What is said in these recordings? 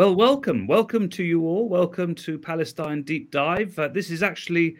Well, welcome. Welcome to you all. Welcome to Palestine Deep Dive. Uh, this is actually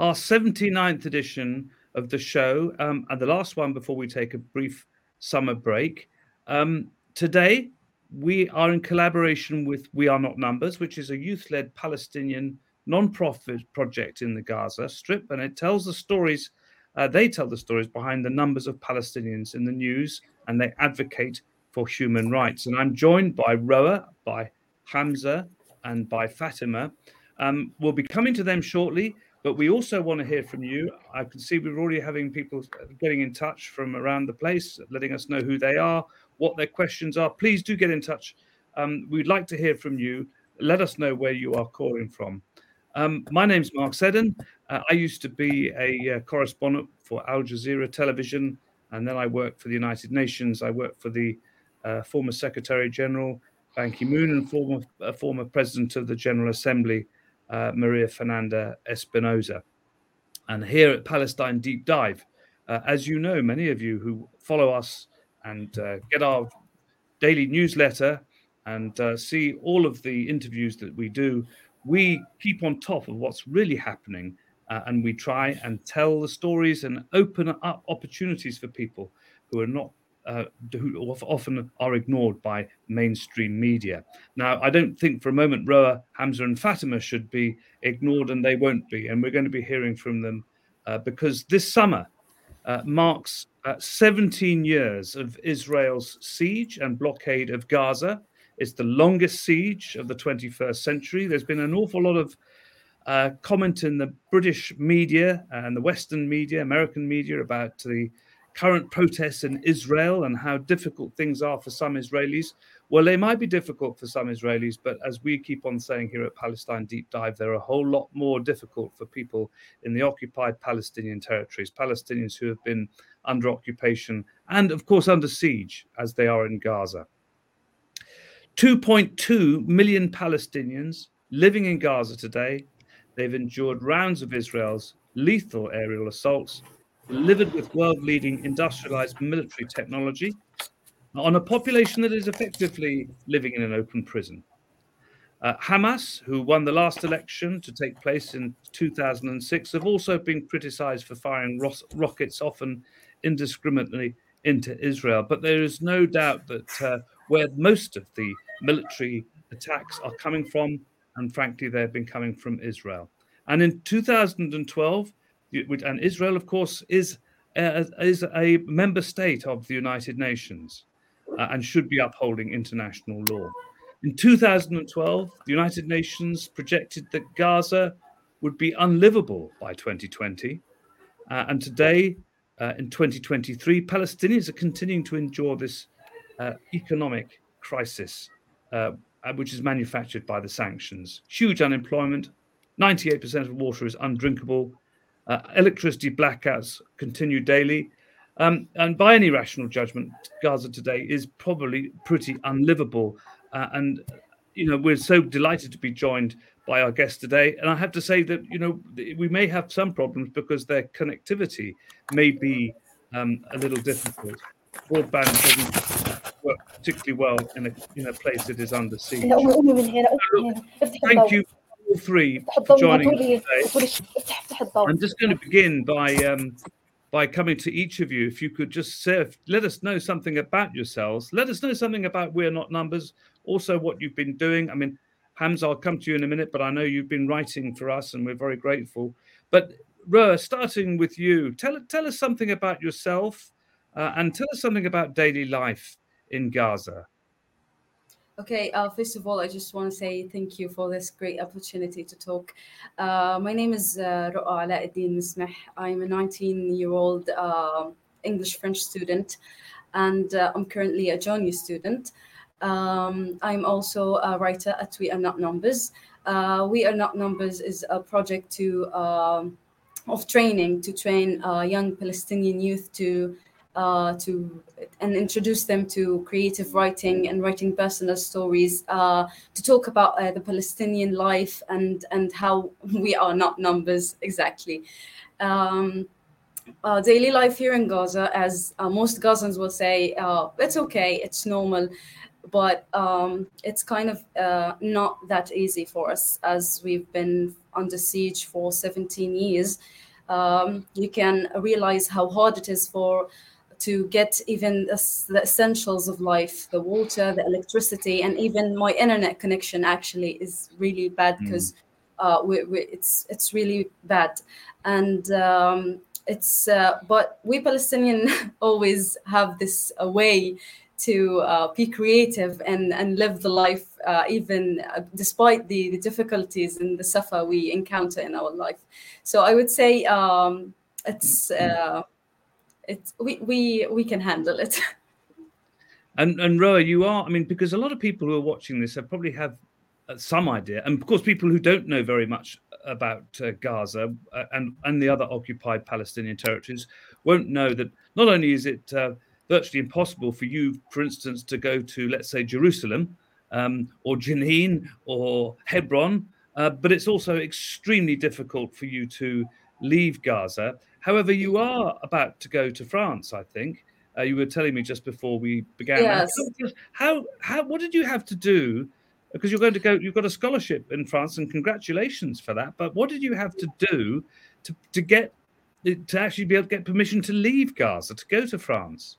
our 79th edition of the show um, and the last one before we take a brief summer break. Um, today, we are in collaboration with We Are Not Numbers, which is a youth led Palestinian non profit project in the Gaza Strip. And it tells the stories, uh, they tell the stories behind the numbers of Palestinians in the news and they advocate for human rights. And I'm joined by Roa, by Hamza, and by Fatima. Um, we'll be coming to them shortly, but we also want to hear from you. I can see we're already having people getting in touch from around the place, letting us know who they are, what their questions are. Please do get in touch. Um, we'd like to hear from you. Let us know where you are calling from. Um, my name's Mark Seddon. Uh, I used to be a uh, correspondent for Al Jazeera Television, and then I worked for the United Nations. I worked for the uh, former Secretary General Ban Ki moon and former, uh, former President of the General Assembly, uh, Maria Fernanda Espinosa. And here at Palestine Deep Dive, uh, as you know, many of you who follow us and uh, get our daily newsletter and uh, see all of the interviews that we do, we keep on top of what's really happening uh, and we try and tell the stories and open up opportunities for people who are not uh, who often are ignored by mainstream media. Now, I don't think for a moment Roa, Hamza, and Fatima should be ignored, and they won't be. And we're going to be hearing from them uh, because this summer uh, marks uh, 17 years of Israel's siege and blockade of Gaza. It's the longest siege of the 21st century. There's been an awful lot of uh, comment in the British media and the Western media, American media, about the current protests in Israel and how difficult things are for some Israelis. Well, they might be difficult for some Israelis, but as we keep on saying here at Palestine Deep Dive, they're a whole lot more difficult for people in the occupied Palestinian territories, Palestinians who have been under occupation and, of course, under siege as they are in Gaza. 2.2 million Palestinians living in Gaza today. They've endured rounds of Israel's lethal aerial assaults delivered with world leading industrialized military technology on a population that is effectively living in an open prison. Uh, Hamas, who won the last election to take place in 2006, have also been criticized for firing ro- rockets often indiscriminately into Israel. But there is no doubt that uh, where most of the military attacks are coming from, and frankly, they've been coming from Israel. And in 2012, and Israel, of course, is uh, is a member state of the United Nations uh, and should be upholding international law. In 2012, the United Nations projected that Gaza would be unlivable by 2020, uh, and today, uh, in 2023, Palestinians are continuing to endure this uh, economic crisis, uh, which is manufactured by the sanctions. Huge unemployment, 98% of water is undrinkable uh, electricity blackouts continue daily. Um, and by any rational judgment, Gaza today is probably pretty unlivable. Uh, and, you know, we're so delighted to be joined by our guest today. And I have to say that, you know, we may have some problems because their connectivity may be um, a little difficult. Broadband doesn't work particularly well in a, in a place that is under siege. Thank you all three for joining us today. I'm just going to begin by um, by coming to each of you. If you could just serve, let us know something about yourselves. Let us know something about We're Not Numbers. Also, what you've been doing. I mean, Hamza, I'll come to you in a minute, but I know you've been writing for us, and we're very grateful. But Roa, starting with you, tell tell us something about yourself, uh, and tell us something about daily life in Gaza. Okay, uh, first of all, I just want to say thank you for this great opportunity to talk. Uh, my name is uh, Roa Alauddin. I'm a 19 year old uh, English French student, and uh, I'm currently a junior student. Um, I'm also a writer at We Are Not Numbers. Uh, we Are Not Numbers is a project to um, of training to train uh, young Palestinian youth to uh, to and introduce them to creative writing and writing personal stories uh, to talk about uh, the Palestinian life and and how we are not numbers exactly. Um, uh, daily life here in Gaza, as uh, most Gazans will say, it's okay, it's normal. but um, it's kind of not that easy for us as we've been under siege for 17 years. Um, you can realize how hard it is for to get even the essentials of life the water the electricity and even my internet connection actually is really bad because mm. uh, we, we, it's it's really bad and um, it's uh, but we palestinian always have this uh, way to uh, be creative and, and live the life uh, even uh, despite the, the difficulties and the suffer we encounter in our life. So I would say um, it's uh, it's we, we we can handle it. And and Roa, you are. I mean, because a lot of people who are watching this have probably have uh, some idea, and of course, people who don't know very much about uh, Gaza and and the other occupied Palestinian territories won't know that not only is it virtually impossible for you, for instance, to go to, let's say, Jerusalem um, or Jenin or Hebron, uh, but it's also extremely difficult for you to leave Gaza. However, you are about to go to France, I think. Uh, you were telling me just before we began. Yes. How, how, what did you have to do? Because you're going to go, you've got a scholarship in France, and congratulations for that. But what did you have to do to, to get to actually be able to get permission to leave Gaza to go to France?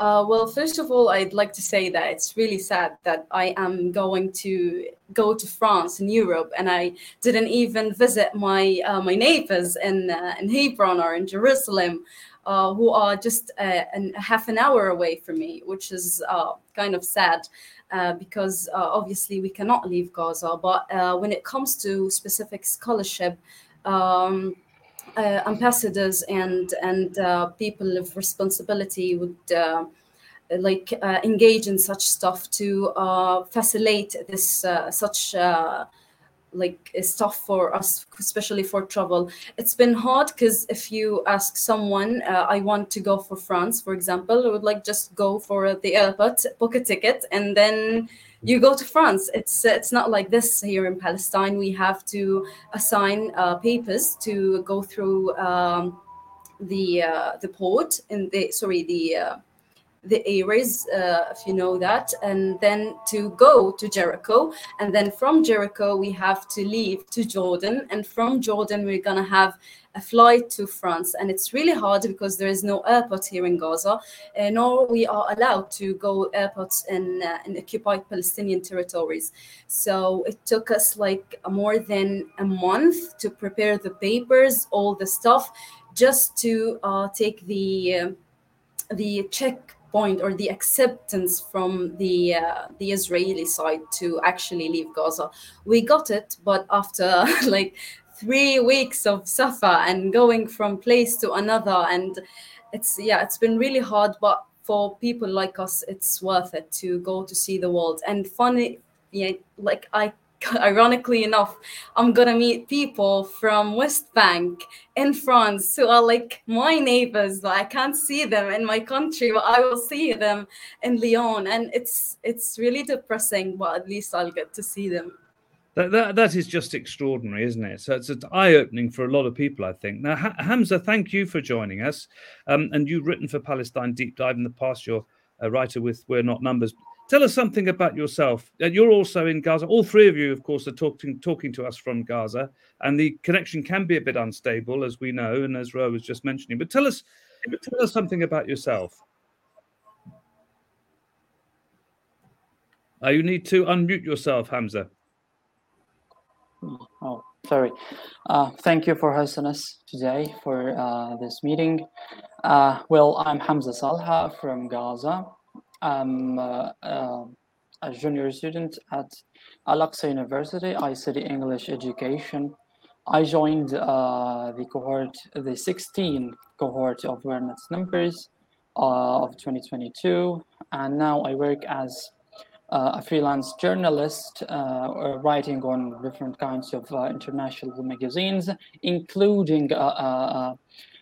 Uh, well, first of all, I'd like to say that it's really sad that I am going to go to France and Europe, and I didn't even visit my uh, my neighbors in uh, in Hebron or in Jerusalem, uh, who are just a, uh, a, half an hour away from me, which is uh, kind of sad. because obviously we cannot leave Gaza, but when it comes to specific scholarship, um, uh, ambassadors and and uh, people of responsibility would uh, like uh, engage in such stuff to uh, facilitate this uh, such like stuff for us especially for travel it's been hard because if you ask someone i want to go for france for example i would like just go for the airport book a ticket and then you go to France. It's it's not like this here in Palestine. We have to assign uh, papers to go through um, the uh, the port and the sorry the uh, the areas, uh, if you know that, and then to go to Jericho. And then from Jericho, we have to leave to Jordan. And from Jordan, we're going to have a flight to France. And it's really hard because there is no airport here in Gaza, uh, nor we are allowed to go airports in, uh, in occupied Palestinian territories. So it took us like more than a month to prepare the papers, all the stuff, just to uh, take the uh, the check point or the acceptance from the uh, the Israeli side to actually leave Gaza. We got it, but after like three weeks of suffer and going from place to another, and it's yeah, it's been really hard. But for people like us, it's worth it to go to see the world. And funny, yeah, like I ironically enough, I'm gonna meet people from West Bank in France who are like my neighbors. I can't see them in my country, but I will see them in Lyon, and it's it's really depressing. But at least I'll get to see them. That, that, that is just extraordinary, isn't it? So it's, it's eye opening for a lot of people, I think. Now, ha- Hamza, thank you for joining us. Um, and you've written for Palestine Deep Dive in the past. You're a writer with We're Not Numbers. Tell us something about yourself. Uh, you're also in Gaza. All three of you, of course, are talking talking to us from Gaza, and the connection can be a bit unstable, as we know, and as Roa was just mentioning. But tell us, tell us something about yourself. Uh, you need to unmute yourself, Hamza. Oh, sorry. Uh, thank you for hosting us today for uh, this meeting. Uh, well, I'm Hamza Salha from Gaza. I'm uh, uh, a junior student at Al-Aqsa University. I study English education. I joined uh, the cohort, the 16 cohort of We're Numbers uh, of 2022. And now I work as uh, a freelance journalist uh, writing on different kinds of international magazines, including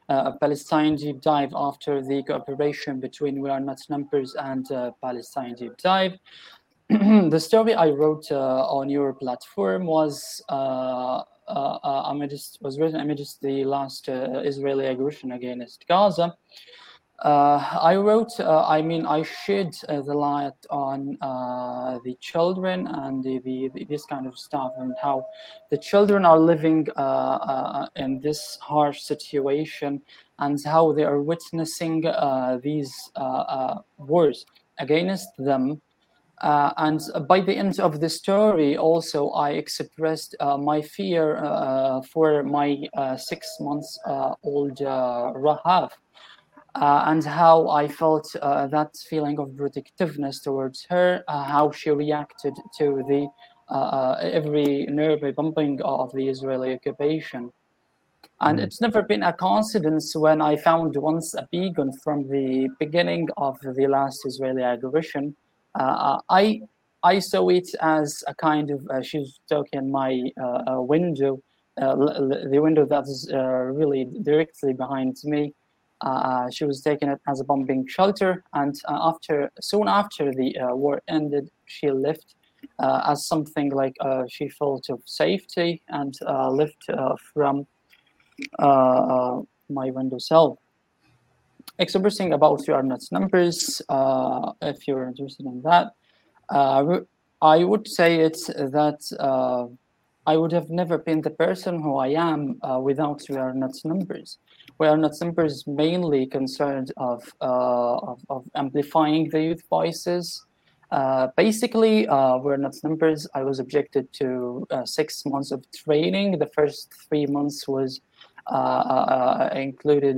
uh, Palestine deep dive after the cooperation between We Are Not Numbers and uh, Palestine deep dive. the story I wrote uh, on your platform was uh, was written amidst the last Israeli aggression against Gaza. Uh, I wrote, uh, I mean, I shed uh, the light on uh, the children and the, the, this kind of stuff and how the children are living uh, uh, in this harsh situation and how they are witnessing these wars against them. and by the end of the story, also, I expressed my fear for my six months old Rahaf uh, and how I felt uh, that feeling of protectiveness towards her, uh, how she reacted to the uh, uh, every nerve bumping of the Israeli occupation. And mm. it's never been a coincidence when I found once a beacon from the beginning of the last Israeli aggression. Uh, I I saw it as a kind of she's talking my window, the window that is really directly behind me. Uh, she was taken as a bombing shelter, and uh, after soon after the uh, war ended, she left uh, as something like she felt of safety and left from my window cell. Expressing about your nuts numbers, if you're interested in that, I would say it's that I would have never been the person who I am without We Are Not numbers we are not Numbers mainly concerned of, uh, of, of, amplifying the youth voices. Uh, basically, uh, we're not numbers. I was objected to uh, six months of training. The first three months was uh, uh, included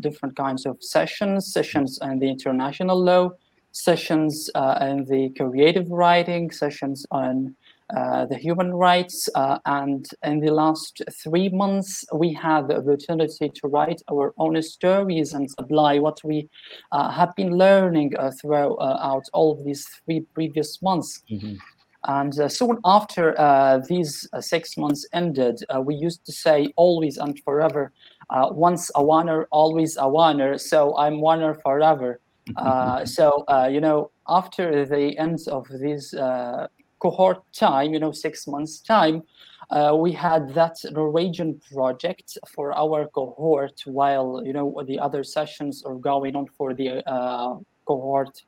different kinds of sessions, sessions on the international law, sessions in the creative writing, sessions on uh, the human rights. Uh, and in the last three months, we had the opportunity to write our own stories and apply what we uh, have been learning uh, throughout uh, all of these three previous months. Mm-hmm. And soon after these six months ended, we used to say always and forever, once a winner, always a winner. So I'm winner forever. so, you know, after the end of these cohort time, you know, six months time, uh, we had that Norwegian project for our cohort while, you know, the other sessions are going on for the uh, cohort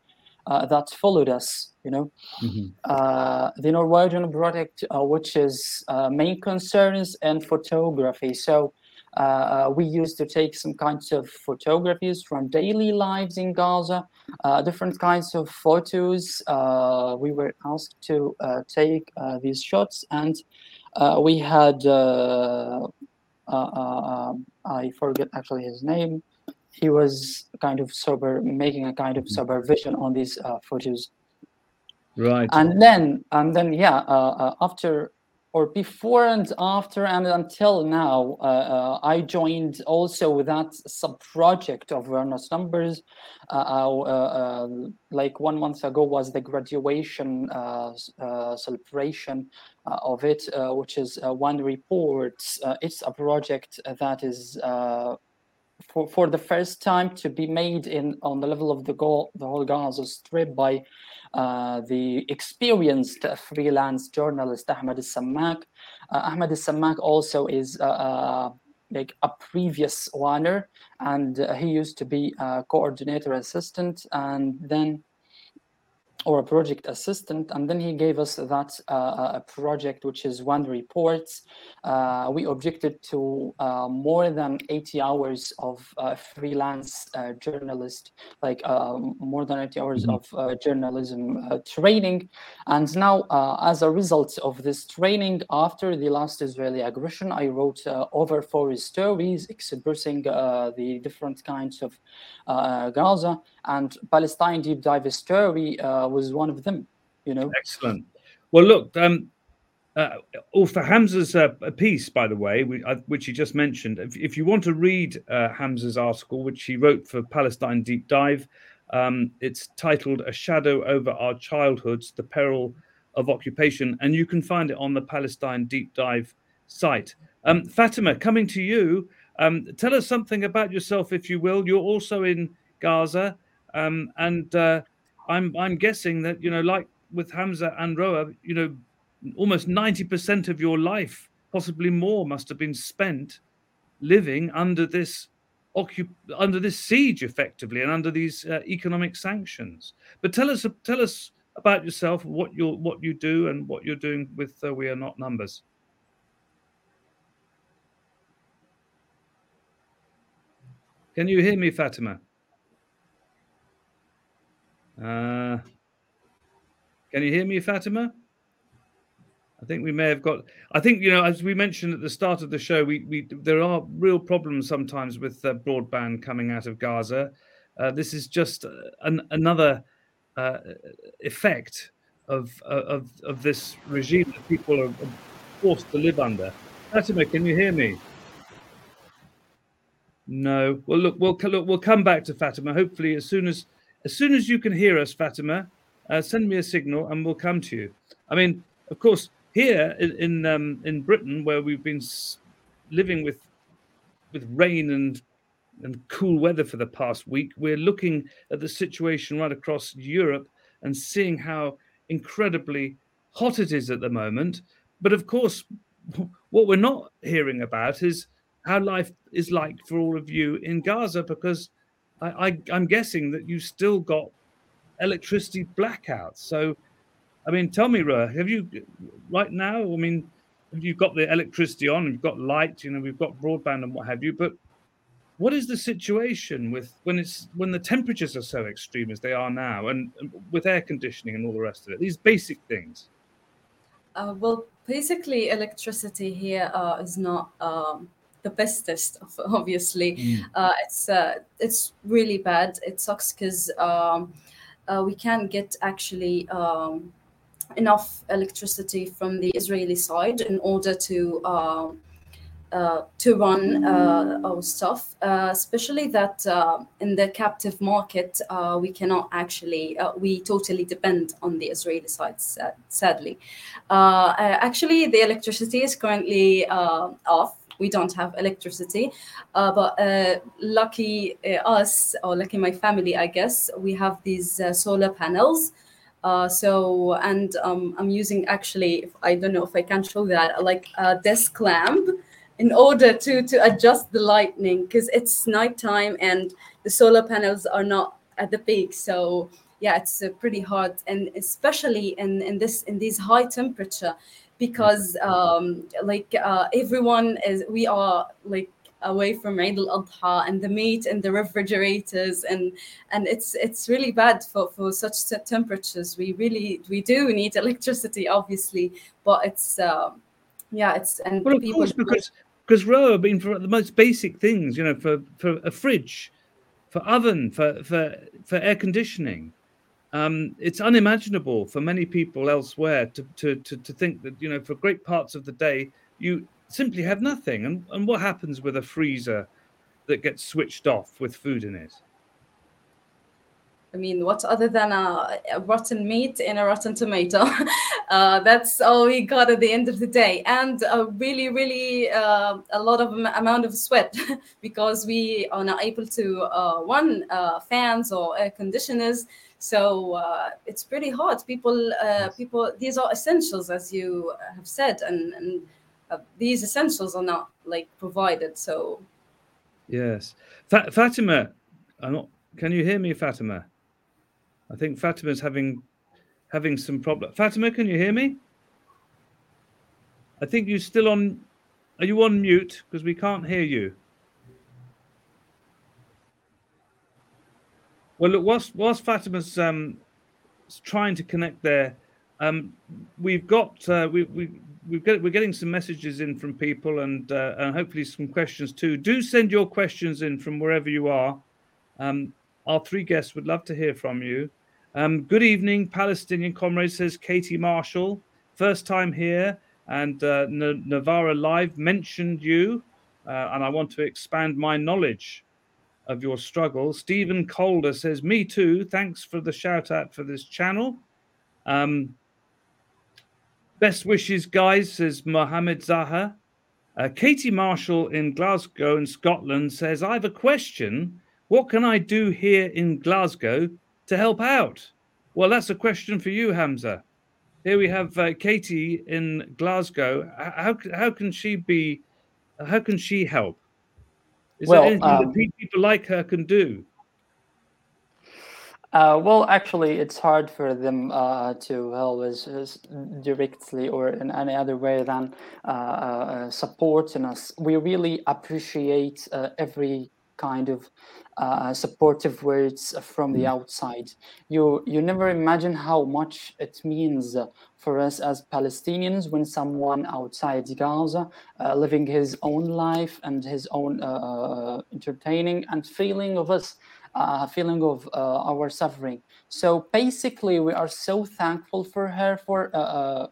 uh, that followed us, you know. Mm-hmm. Uh, the Norwegian project, uh, which is uh, main concerns and photography. So uh, we used to take some kinds of photographies from daily lives in Gaza, uh, different kinds of photos. Uh, we were asked to uh, take uh, these shots, and uh, we had I forget actually his name. He was kind of sober, making a kind of mm-hmm. supervision on these photos. Right. And then, and then, yeah. after or before and after and until now, uh, uh, I joined also that sub project of Werner's Numbers. Uh uh, uh, uh, like one month ago was the graduation uh, celebration of it, which is one report. it's a project that is for, for the first time to be made in on the level of the, go, the whole Gaza Strip by uh, the experienced freelance journalist Ahmed Sammak. Uh, Ahmed Sammak also is uh, uh, like a previous winner, and uh, he used to be a coordinator assistant, and then or a project assistant, and then he gave us that uh, a project which is one reports. Uh, we objected to uh, more than 80 hours of uh, freelance uh, journalist, like more than 80 hours mm-hmm. of uh, journalism training. And now, as a result of this training, after the last Israeli aggression, I wrote over four stories expressing the different kinds of Gaza and Palestine deep dive story was one of them. You know. Excellent. Well, look. Um, uh, oh, for Hamza's uh, piece, by the way, we, uh, which he just mentioned, if, if, you want to read uh, Hamza's article, which he wrote for Palestine Deep Dive, um, it's titled A Shadow Over Our Childhoods The Peril of Occupation, and you can find it on the Palestine Deep Dive site. Um, Fatima, coming to you, um, tell us something about yourself, if you will. You're also in Gaza, um, and uh, I'm I'm guessing that you know, like with Hamza and Roa, you know, almost ninety percent of your life, possibly more, must have been spent living under this under this siege effectively and under these uh, economic sanctions. But tell us tell us about yourself, what you what you do, and what you're doing with uh, We Are Not Numbers. Can you hear me, Fatima? Uh, can you hear me, Fatima? I think we may have got. I think you know, as we mentioned at the start of the show, we we there are real problems sometimes with uh, broadband coming out of Gaza. Uh, this is just an, another uh, effect of, of of this regime that people are forced to live under. Fatima, can you hear me? No. Well, look, we'll look, we'll come back to Fatima. Hopefully, as soon as as soon as you can hear us, Fatima, uh, send me a signal and we'll come to you. I mean, of course, here in in, um, in Britain, where we've been living with with rain and and cool weather for the past week, we're looking at the situation right across Europe and seeing how incredibly hot it is at the moment. But of course, what we're not hearing about is how life is like for all of you in Gaza, because I, I, I'm guessing that you still got electricity blackouts. So, I mean, tell me, Roa, have you right now? I mean, have you've got the electricity on, you've got light, you know, we've got broadband and what have you, but what is the situation with when it's when the temperatures are so extreme as they are now and, and with air conditioning and all the rest of it these basic things uh, well basically electricity here uh, is not um, the bestest obviously mm. uh, it's uh, it's really bad it sucks because um, uh, we can't get actually um, enough electricity from the israeli side in order to um, uh, to run uh, our stuff, uh, especially that uh, in the captive market, uh, we cannot actually, uh, we totally depend on the Israeli side, sadly. actually, the electricity is currently off. We don't have electricity, but lucky us, or lucky my family, I guess, we have these solar panels. Uh, so and um, I'm using actually I don't know if I can show that like a desk lamp in order to to adjust the lightning because it's nighttime and the solar panels are not at the peak. So yeah it's uh, pretty hard and especially in in this in these high temperature because um like uh, everyone is we are like away from Eid al-Adha and the meat and the refrigerators and and it's it's really bad for for such temperatures. We really we do need electricity obviously but it's uh, yeah it's and well, of people course, because because Roa, I mean, for the most basic things, you know, for, for a fridge, for oven, for for for air conditioning, um, it's unimaginable for many people elsewhere to, to to to think that you know, for great parts of the day, you simply have nothing. And and what happens with a freezer that gets switched off with food in it? I mean, what other than a, a rotten meat in a rotten tomato? uh, that's all we got at the end of the day, and a really, really uh, a lot of amount of sweat because we are not able to uh, uh, fans or air conditioners. So uh, it's pretty hard. People, uh, people, these are essentials, as you have said, and, and these essentials are not like provided. So, yes, Fa- Fatima, not, can you hear me, Fatima? I think Fatima's having having some problem. Fatima, can you hear me? I think you're still on. Are you on mute? Because we can't hear you. Well, look, whilst, whilst Fatima's um, trying to connect there, um, we've got uh, we, we we've got we're getting some messages in from people and uh, and hopefully some questions too. Do send your questions in from wherever you are. Um, our three guests would love to hear from you. Um, good evening, Palestinian comrades, says Katie Marshall. First time here, and uh, N- Live mentioned you, uh, and I want to expand my knowledge of your struggle. Stephen Calder says, Me too. Thanks for the shout out for this channel. Um, best wishes, guys, says Mohammed Zaha. Uh, Katie Marshall in Glasgow in Scotland says, I have a question. What can I do here in Glasgow to help out? Well, that's a question for you, Hamza. Here we have uh, Katie in Glasgow. How how can she be? How can she help? Is Well, there anything um, that people like her can do? Uh, well, actually, it's hard for them uh, to help us us directly or in any other way than uh, uh, supporting us. We really appreciate uh, every kind of uh, supportive words from the outside. You you never imagine how much it means for us as Palestinians when someone outside Gaza, uh, living his own life and his own uh, uh, entertaining and feeling of us uh, feeling of uh, our suffering. So basically, we are so thankful for her for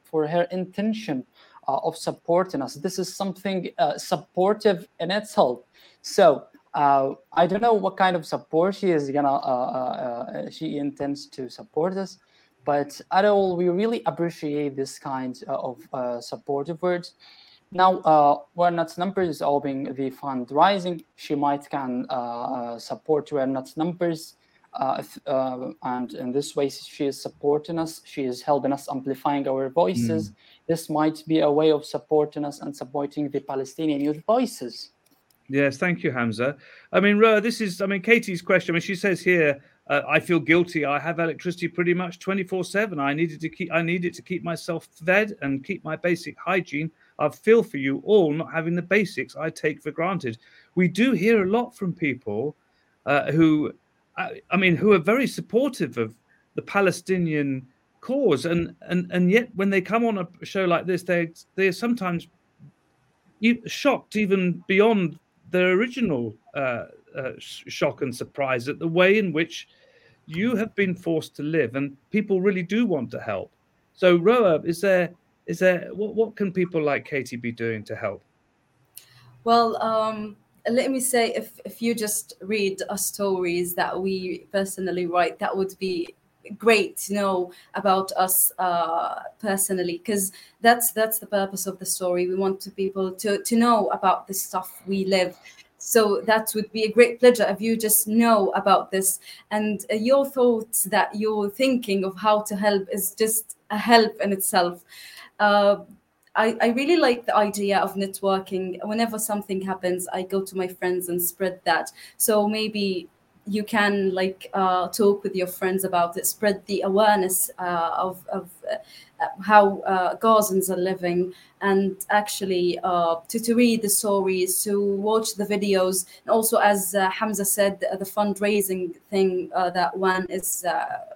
for her intention uh, of supporting us. This is something uh, supportive in itself. So. Uh, I don't know what kind of support she is gonna. Uh, uh, uh, she intends to support us, but at all, we really appreciate this kind uh, of uh, supportive words. Now, uh, when Nuts Numbers is opening the fundraising, she might can uh, uh, support Nuts Numbers, uh, uh, and in this way, she is supporting us. She is helping us amplifying our voices. This might be a way of supporting us and supporting the Palestinian youth voices. Yes, thank you, Hamza. I mean, Ra, this is, I mean, Katie's question. I mean, she says here, uh, I feel guilty. I have electricity pretty much 24 7. I needed to keep, I needed to keep myself fed and keep my basic hygiene. I feel for you all not having the basics I take for granted. We do hear a lot from people uh, who, I, I mean, who are very supportive of the Palestinian cause, and and and yet when they come on a show like this, they they're sometimes shocked even beyond their original uh, uh, shock and surprise at the way in which you have been forced to live, and people really do want to help. So, Roa, is there is there what, what can people like Katie be doing to help? Well, um, let me say, if if you just read our stories that we personally write, that would be great to know about us uh, personally, because that's that's the purpose of the story. We want to people to to know about the stuff we live. So that would be a great pleasure if you just know about this and uh, your thoughts that you're thinking of how to help is just a help in itself. Uh, I, I really like the idea of networking. Whenever something happens, I go to my friends and spread that. So maybe you can like uh, talk with your friends about it, spread the awareness uh, of, of uh, how uh, Gazans are living, and actually uh, to, to read the stories, to watch the videos, and also as uh, Hamza said, the, fundraising thing that one is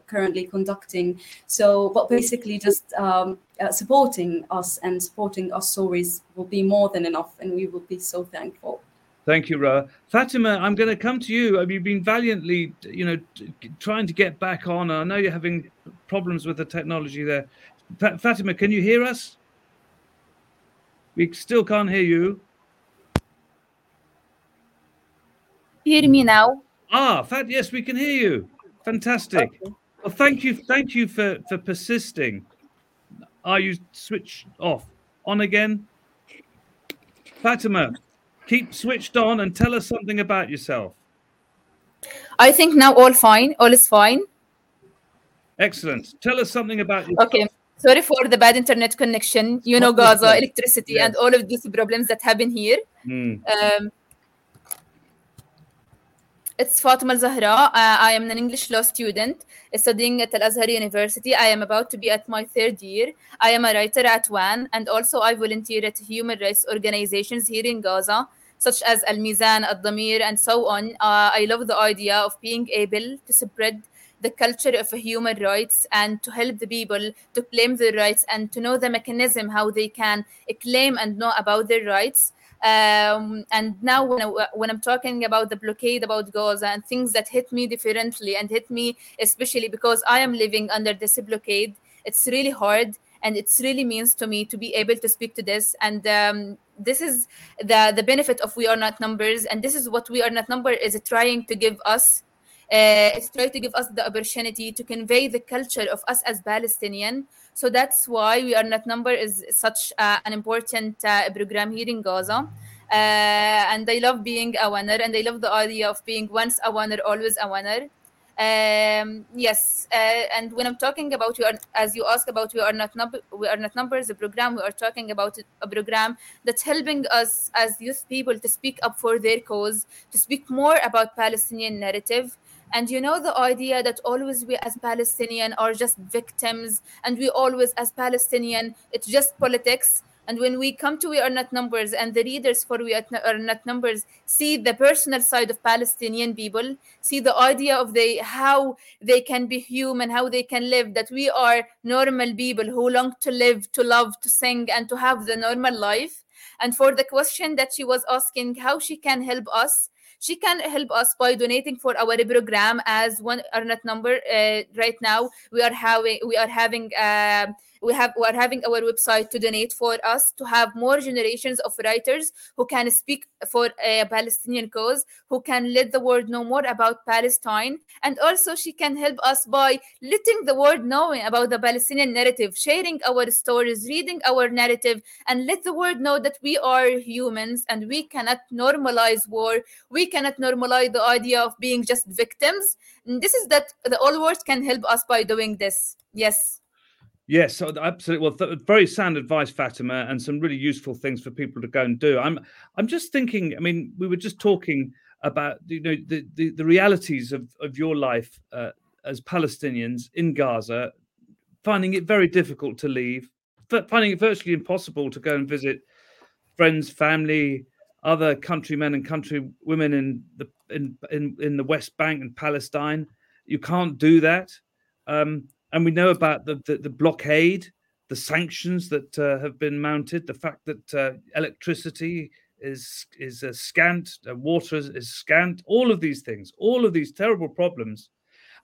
currently conducting. So, but basically just um, supporting us and supporting our stories will be more than enough, and we will be so thankful. Thank you, Ra. Fatima, I'm going to come to you. You've you been valiantly, you know, trying to get back on? I know you're having problems with the technology there. Fa- Fatima, can you hear us? We still can't hear you. hear me now? Ah, Fat, yes, we can hear you. Fantastic. Okay. Well, thank you, thank you for for persisting. Are you switched off? On again? Fatima, keep switched on and tell us something about yourself. I think now all fine, all is fine. Excellent. Tell us something about yourself. Okay. Sorry for the bad internet connection. You know, Gaza, electricity, Yeah. and all of these problems that happen here. Mm. Um, it's Fatima Zahra. Uh, I am an English law student studying at Al Azhar University. I am about to be at my third year. I am a writer at WANN, and also I volunteer at human rights organizations here in Gaza, such as Al Mizan, Al Damir, and so on. Uh, I love the idea of being able to spread the culture of human rights and to help the people to claim their rights and to know the mechanism how they can claim and know about their rights um, and now when, I, when i'm talking about the blockade about gaza and things that hit me differently and hit me especially because i am living under this blockade it's really hard and it's really means to me to be able to speak to this and um, this is the the benefit of we are not numbers and this is what we are not number is trying to give us uh, it's trying to give us the opportunity to convey the culture of us as Palestinian. So that's why We Are Not Number is such uh, an important uh, program here in Gaza. Uh, and I love being a winner, and I love the idea of being once a winner, always a winner. Um, yes, uh, and when I'm talking about are, as you ask about we are not num- we are not numbers. a program we are talking about a program that's helping us as youth people to speak up for their cause, to speak more about Palestinian narrative. And you know the idea that always we as Palestinian are just victims, and we always as Palestinian it's just politics. And when we come to We Are Not Numbers and the readers for We Are Not Numbers see the personal side of Palestinian people, see the idea of they how they can be human, how they can live, that we are normal people who long to live, to love, to sing, and to have the normal life. And for the question that she was asking, how she can help us, she can help us by donating for our program as one are not number uh, right now we are having we are having uh, we have we are having our website to donate for us to have more generations of writers who can speak for a palestinian cause who can let the world know more about palestine. And also she can help us by letting the world know about the palestinian narrative sharing our stories reading our narrative and let the world know that we are humans and we cannot normalize war. We cannot normalize the idea of being just victims. And this is that the all world can help us by doing this. Yes Yes, absolutely. Well, th- very sound advice, Fatima, and some really useful things for people to go and do. I'm, I'm just thinking. I mean, we were just talking about you know the the, the realities of of your life uh, as Palestinians in Gaza, finding it very difficult to leave, finding it virtually impossible to go and visit friends, family, other countrymen and countrywomen in the in in, in the West Bank and Palestine. You can't do that. Um, and we know about the, the, the blockade, the sanctions that uh, have been mounted, the fact that uh, electricity is is uh, scant, water is, is, scant, all of these things, all of these terrible problems,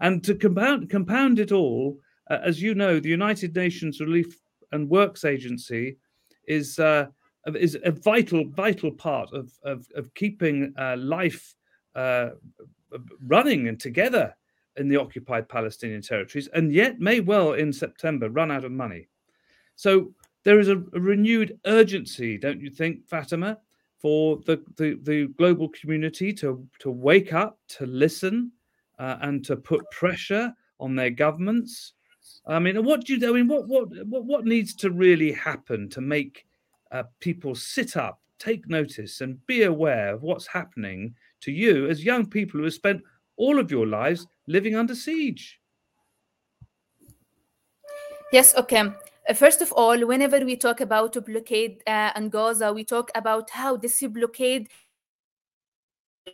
and to compound compound it all, uh, as you know, the United Nations Relief and Works Agency is uh, is a vital vital part of of, of keeping uh, life running and together in the occupied Palestinian territories, and yet may well in September run out of money. So there is a, a renewed urgency, don't you think, Fatima, for the, the, the, global community to, to wake up, to listen, uh, and to put pressure on their governments? I mean, what do you? I mean, what what what, what needs to really happen to make uh, people sit up, take notice, and be aware of what's happening to you as young people who have spent all of your lives living under siege. Yes, okay. Uh, first of all, whenever we talk about blockade uh, and Gaza, we talk about how this blockade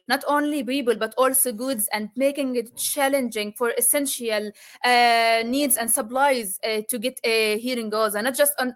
not only people but also goods and making it challenging for essential uh, needs and supplies uh, to get uh, here in Gaza. Not just on,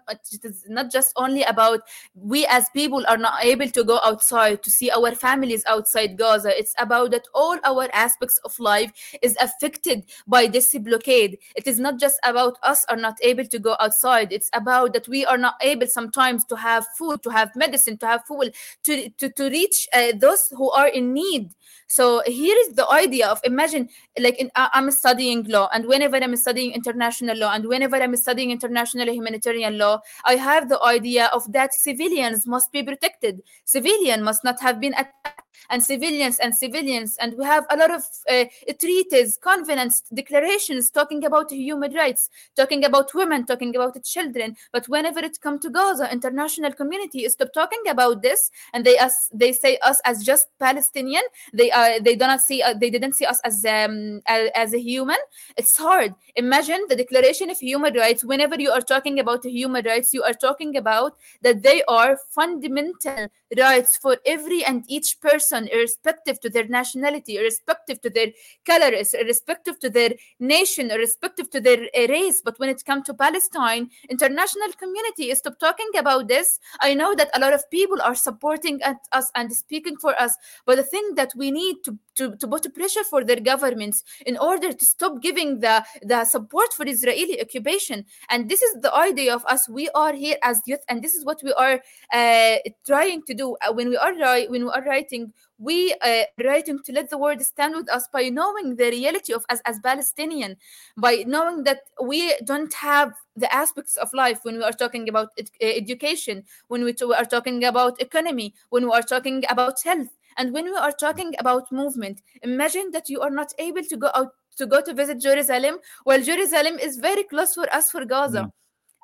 not just only about we as people are not able to go outside to see our families outside Gaza. It's about that all our aspects of life is affected by this blockade. It is not just about us are not able to go outside. It's about that we are not able sometimes to have food, to have medicine, to have food, to to, to reach uh, those who are in need. So here is the idea of imagine like in, i'm studying law and whenever i'm studying international law and whenever i'm studying international humanitarian law i have the idea of that civilians must be protected. Civilian must not have been attacked and civilians and civilians and we have a lot of uh, treaties covenants declarations talking about human rights talking about women talking about children. But whenever it comes to gaza international community stop talking about this and they us they say us as just palestinian. They uh, they do not see uh, they didn't see us as um as a human. It's hard. Imagine the declaration of human rights. Whenever you are talking about human rights you are talking about that they are fundamental rights for every and each person irrespective to their nationality irrespective to their color irrespective to their nation irrespective to their uh, race but when it comes to palestine international community is stop talking about this i know that a lot of people are supporting us and speaking for us but the thing that we need to to, to put pressure for their governments in order to stop giving the, the support for Israeli occupation. And this is the idea of us. We are here as youth, and this is what we are uh, trying to do. When we are when we are writing, we uh, writing to let the world stand with us by knowing the reality of us as Palestinian, by knowing that we don't have the aspects of life when we are talking about ed- education, when we, we are talking about economy, when we are talking about health and when we are talking about movement, imagine that you are not able to go out to go to visit Jerusalem. Well, Jerusalem is very close for us for Gaza. Mm.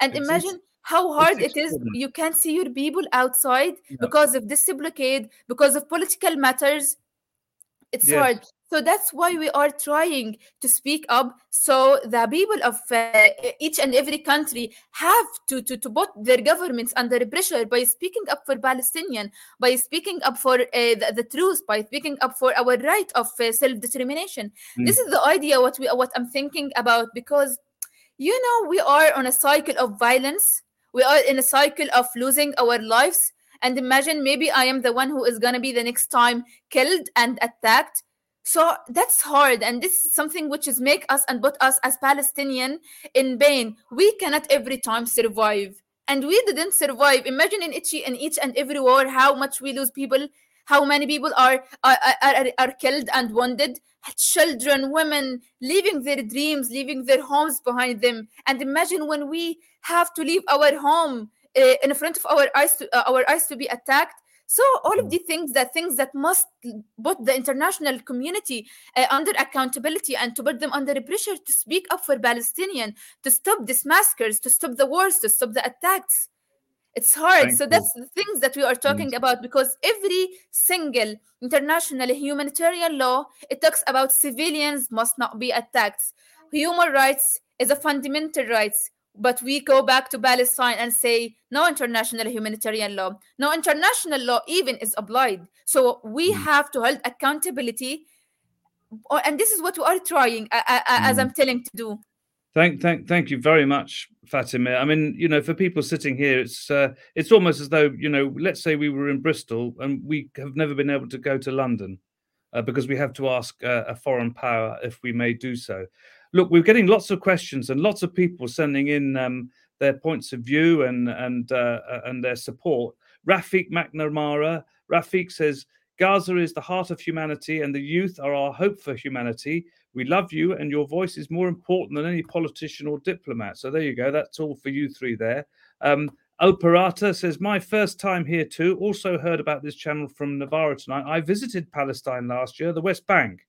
And It's- imagine how hard it is. You can't see your people outside Yeah. because of this blockade, because of political matters. It's Yes. hard. So that's why we are trying to speak up so the people of uh, each and every country have to, to, to put their governments under pressure by speaking up for Palestinian, by speaking up for uh, the, the truth, by speaking up for our right of uh, self-determination. This is the idea what we what I'm thinking about because you know we are on a cycle of violence. We are in a cycle of losing our lives. And imagine maybe I am the one who is gonna be the next time killed and attacked. So that's hard. And this is something which is make us and put us as palestinian in pain we cannot every time survive. And we didn't survive. Imagine in each in each and every war how much we lose people how many people are are, are, are- killed and wounded? Children women leaving their dreams leaving their homes behind them. And imagine when we have to leave our home uh, in front of our eyes to uh, our eyes to be attacked. So all of the things that things that must put the international community uh, under accountability and to put them under pressure to speak up for palestinian to stop these massacres to stop the wars to stop the attacks it's hard. Thank so you. that's the things that we are talking about because every single international humanitarian law it talks about civilians must not be attacked. Human rights is a fundamental rights but we go back to palestine and say no international humanitarian law. No international law even is applied. So we Mm. have to hold accountability. Oh, and this is what we are trying as Mm. i'm telling to do Thank, thank, thank you very much, Fatima. I mean, you know, for people sitting here, it's uh, it's almost as though you know, let's say we were in Bristol and we have never been able to go to London uh, because we have to ask uh, a foreign power if we may do so. Look, we're getting lots of questions and lots of people sending in um, their points of view and and uh, uh, and their support. Rafiq McNamara, Rafiq says Gaza is the heart of humanity and the youth are our hope for humanity. We love you, and your voice is more important than any politician or diplomat. So there you go. That's all for you three there. Um, Operata says, My first time here too. Also heard about this channel from Navarra tonight. I visited Palestine last year, the West Bank.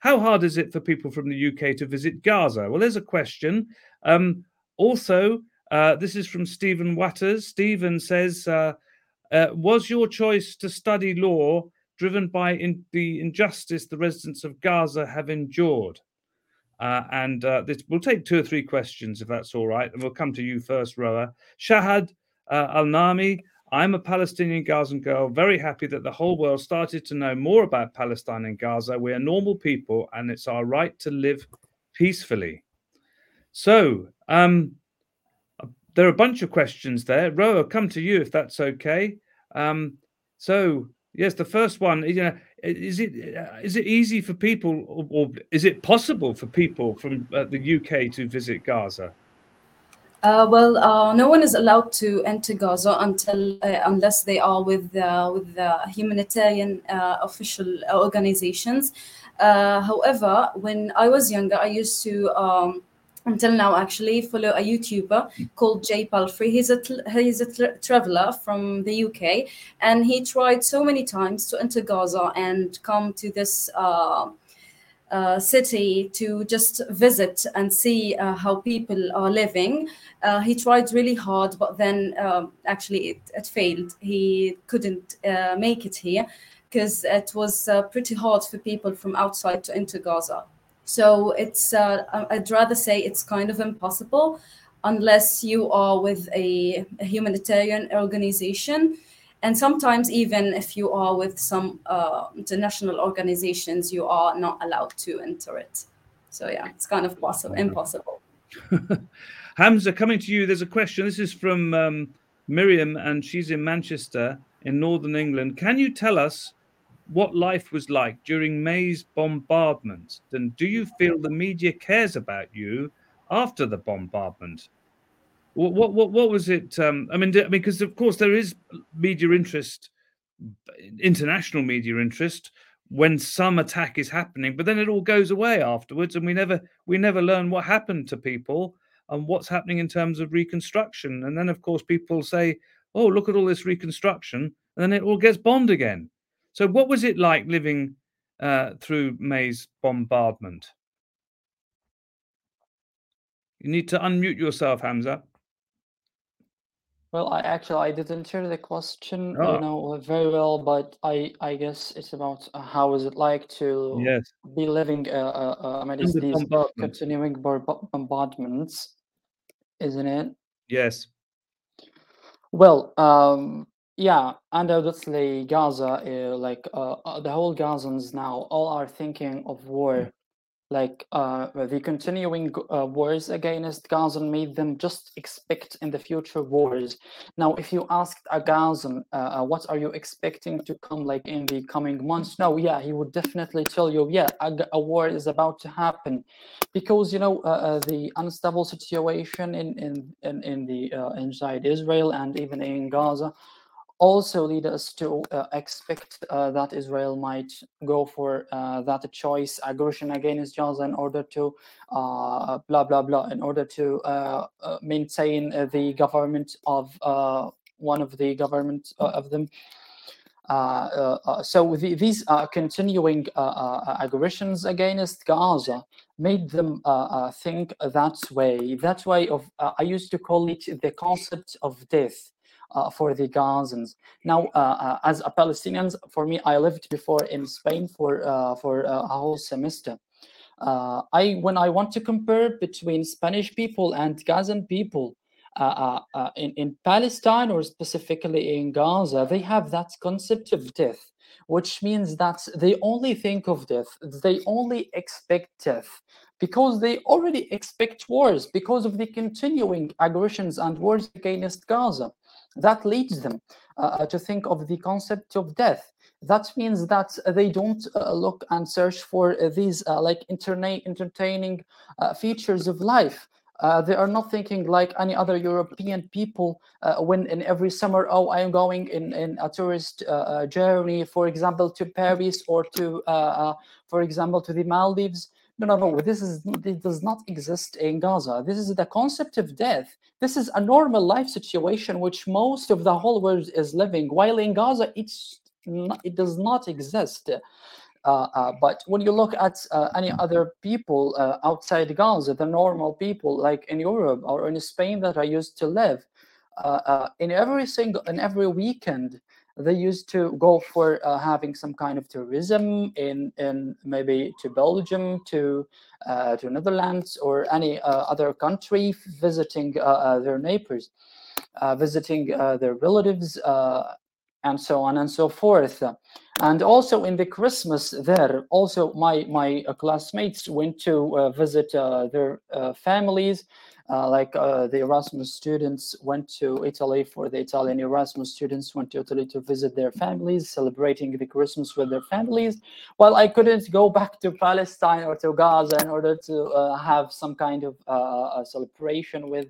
How hard is it for people from the UK to visit Gaza? Well, there's a question. Um, also, uh, this is from Stephen Watters. Stephen says, uh, uh, Was your choice to study law driven by in the injustice the residents of Gaza have endured? Uh, and uh, this, we'll take two or three questions if that's all right. And we'll come to you first, Roa. Shahad uh, Al Nami, I'm a Palestinian Gazan girl, very happy that the whole world started to know more about Palestine and Gaza. We are normal people and it's our right to live peacefully. So, um, there are a bunch of questions there. Roa, come to you if that's okay. Um, so, yes, the first one, you know, is it uh, it easy for people, or, or is it possible for people from uh, the UK to visit Gaza? Uh, well, uh, no one is allowed to enter Gaza until uh, unless they are with with the humanitarian uh, official organizations. Uh, however, when I was younger, I used to. Um, until now, actually, follow a YouTuber called Jay Palfrey. He's a he's a tra- traveler from the UK, and he tried so many times to enter Gaza and come to this uh, uh, city to just visit and see uh, how people are living. Uh, he tried really hard, but then um, actually it, it failed. He couldn't uh, make it here because it was uh, pretty hard for people from outside to enter Gaza. So it's uh, I'd rather say it's kind of impossible unless you are with a, a humanitarian organization. And sometimes, even if you are with some uh, international organizations, you are not allowed to enter it. So yeah, it's kind of possible, impossible. Hamza, coming to you, there's a question. This is from um, Miriam, and she's in Manchester, in northern England. Can you tell us what life was like during May's bombardment? And do you feel the media cares about you after the bombardment? What what what, what was it? Um, I mean, I mean, because of course there is media interest, international media interest when some attack is happening, but then it all goes away afterwards, and we never we never learn what happened to people and what's happening in terms of reconstruction. And then, of course, people say, "Oh, look at all this reconstruction," and then it all gets bombed again. So, what was it like living uh, through May's bombardment? You need to unmute yourself, Hamza. Well, I actually I didn't hear the question, Oh. you know, very well, but I I guess it's about uh, how is it like to Yes. be living uh, uh, uh, amidst these bombardment. continuing bombardments, isn't it? Yes. Well, um, yeah, undoubtedly Gaza, uh, like uh, uh, the whole Gazans now, all are thinking of war. Like uh, the continuing uh, wars against Gaza made them just expect in the future wars. Now, if you asked a Gazan, uh, uh, what are you expecting to come like in the coming months? No, yeah, he would definitely tell you, yeah, a war is about to happen, because you know uh, the unstable situation in in in, in the uh, inside Israel and even in Gaza also lead us to uh, expect uh, that Israel might go for uh, that choice aggression against Gaza in order to uh, blah blah blah in order to uh, uh, maintain the government of one of the government of them. So the, these continuing aggressions against Gaza made them think that way. That way of I used to call it the concept of death uh, for the Gazans. Now, uh, uh, as a Palestinian, for me, I lived before in Spain for uh, for uh, a whole semester. I when I want to compare between Spanish people and Gazan people in in Palestine or specifically in Gaza, they have that concept of death, which means that they only think of death, they only expect death because they already expect wars because of the continuing aggressions and wars against Gaza that leads them uh, to think of the concept of death. That means that they don't uh, look and search for uh, these uh, like interna- entertaining uh, features of life. Uh, they are not thinking like any other European people uh, when in every summer, oh, I am going in, in a tourist uh, uh, journey, for example, to Paris or to, uh, uh, for example, to the Maldives. No, no, no. This is this does not exist in Gaza. This is the concept of death. This is a normal life situation which most of the whole world is living. While in Gaza, it's not, it does not exist. Uh, uh, but when you look at uh, any other people uh, outside Gaza, the normal people like in Europe or in Spain that I used to live, uh, uh, in every single in every weekend they used to go for uh, having some kind of tourism in in maybe to Belgium, to uh, to Netherlands or any uh, other country, visiting uh, uh, their neighbors, uh, visiting their relatives, and so on and so forth. And also in the Christmas there, also my my classmates went to visit their families. Uh, like uh, the Erasmus students went to Italy for the Italian Erasmus students went to Italy to visit their families, celebrating the Christmas with their families. While I couldn't go back to Palestine or to Gaza in order to uh, have some kind of uh, celebration with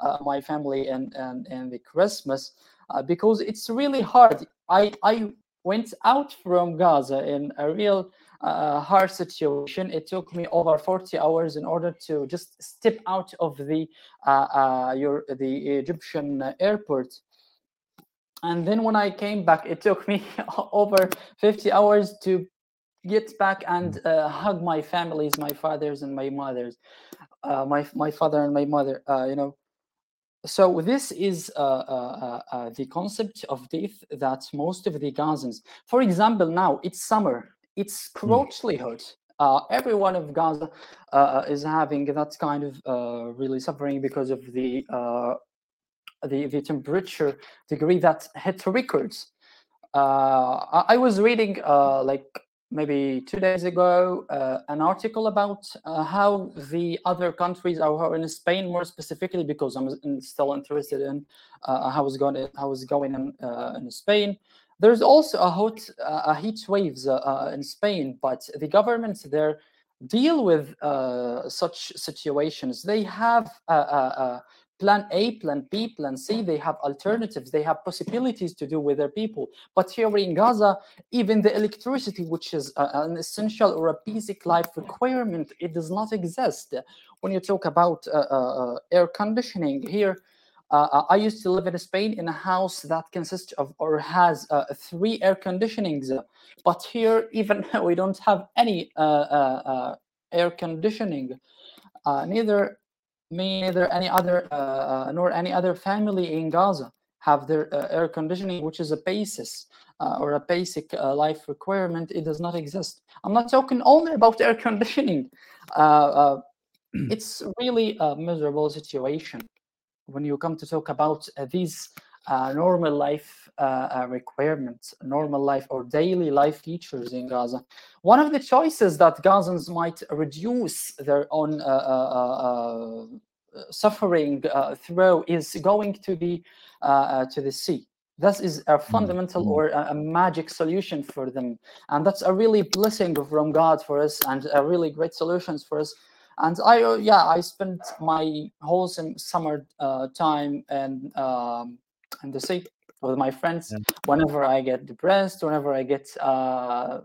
uh, my family and and and the Christmas, uh, because it's really hard. I I went out from Gaza in a real uh, hard situation. It took me over 40 hours in order to just step out of the uh, uh, your the Egyptian airport. And then when I came back, it took me over 50 hours to get back and uh, hug my families, my fathers and my mothers, my my father and my mother. You know, so this is uh, uh, uh, the concept of death that most of the Gazans, for example, now it's summer, it's scorchly hot. Uh, every one of Gaza uh, is having that kind of uh, really suffering because of the uh, the the temperature degree that hit records. Uh, I, was reading uh, like maybe two days ago uh, an article about uh, how the other countries are in Spain more specifically because I'm still interested in uh, how is going how is going in, uh, in Spain. There's also a hot uh, a heat waves uh, uh, in Spain, but the governments there deal with such situations. They have uh, plan A, plan B, plan C. They have alternatives. They have possibilities to do with their people. But here in Gaza, even the electricity, which is uh, an essential or a basic life requirement, it does not exist. When you talk about uh, uh, air conditioning here, uh, uh, I used to live in Spain in a house that consists of or has uh, three air conditionings, but here even we don't have any uh, uh, uh, air conditioning. Uh, neither me neither any other uh, nor any other family in Gaza have their uh, air conditioning, which is a basis uh, or a basic uh, life requirement. It does not exist. I'm not talking only about air conditioning. it's really a miserable situation when you come to talk about uh, these uh, normal life uh, uh, requirements, normal life or daily life features in Gaza. One of the choices that Gazans might reduce their own uh, uh, suffering through is going to the to the sea. This is a hmm. fundamental mm-hmm. or a, a, magic solution for them, and that's a really blessing from God for us, and a really great solutions for us. And I, yeah, I spent my whole summer time and um, in the sea with my friends yeah. whenever I get depressed, whenever I get uh,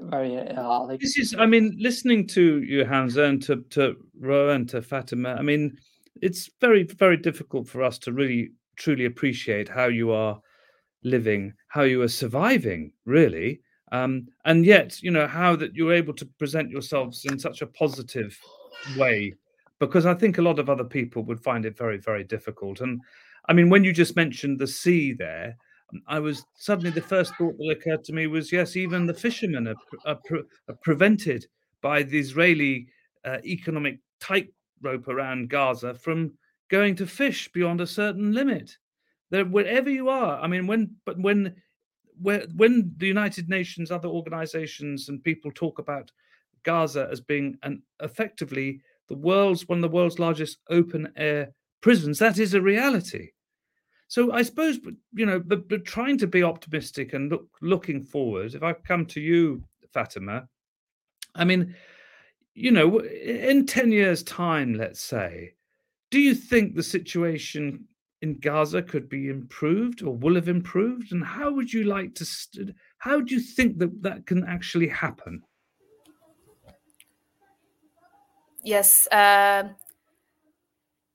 very uh, like. This is, I mean, listening to you, Hamza, and to to Roa and to Fatima. I mean, it's very very difficult for us to really truly appreciate how you are living, how you are surviving, really. Um, and yet, you know, how that you're able to present yourselves in such a positive way, because I think a lot of other people would find it very, very difficult. And I mean, when you just mentioned the sea there, I was suddenly the first thought that occurred to me was yes, even the fishermen are, are, pre- are prevented by the Israeli uh, economic tightrope around Gaza from going to fish beyond a certain limit. That wherever you are, I mean, when but when where, when the United Nations, other organizations, and people talk about Gaza as being an effectively the world's one of the world's largest open air prisons, that is a reality. So I suppose, you know, but, but trying to be optimistic and look looking forward. If I come to you, Fatima, I mean, you know, in ten years' time, let's say, do you think the situation in Gaza could be improved or will have improved? And how would you like to? St- how do you think that that can actually happen? Yes, uh,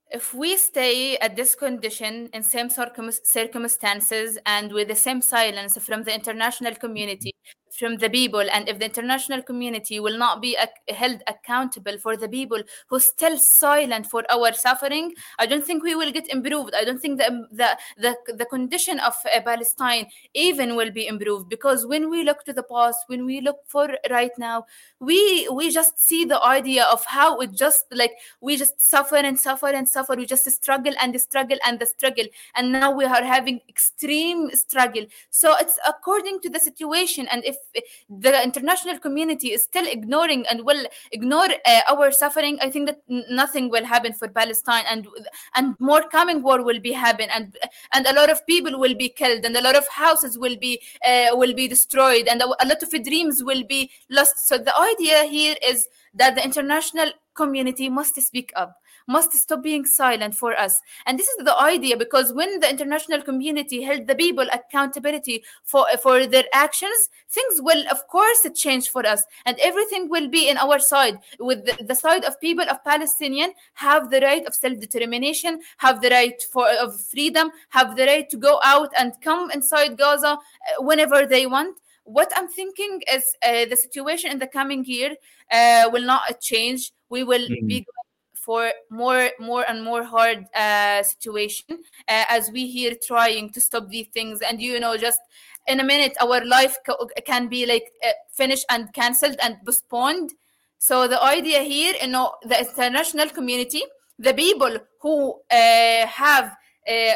if we stay at this condition in same circumstances and with the same silence from the international community from the people and if the international community will not be held accountable for the people who still silent for our suffering i don't think we will get improved. I don't think the the the, the condition of uh, palestine even will be improved because when we look to the past when we look for right now we we just see the idea of how it just like we just suffer and suffer and suffer. We just struggle and struggle and the struggle and now we are having extreme struggle. So it's according to the situation and if the international community is still ignoring and will ignore uh, our suffering, I think that nothing will happen for Palestine, and and more coming war will be happen, and and a lot of people will be killed, and a lot of houses will be uh, will be destroyed, and a, a lot of dreams will be lost. So the idea here is that the international community must speak up must stop being silent for us. And this is the idea because when the international community held the people accountability for, for their actions, things will, of course, change for us. And everything will be in our side. With the, the side of people of Palestinian have the right of self-determination, have the right for of freedom, have the right to go out and come inside Gaza uh, whenever they want what I'm thinking is uh, the situation in the coming year uh, will not change. We will mm-hmm. be for more more and more hard uh, situation uh, as we here trying to stop these things. And you know just in a minute our life can be like uh, finished and cancelled and postponed. So the idea here you know the international community the people who uh, have uh,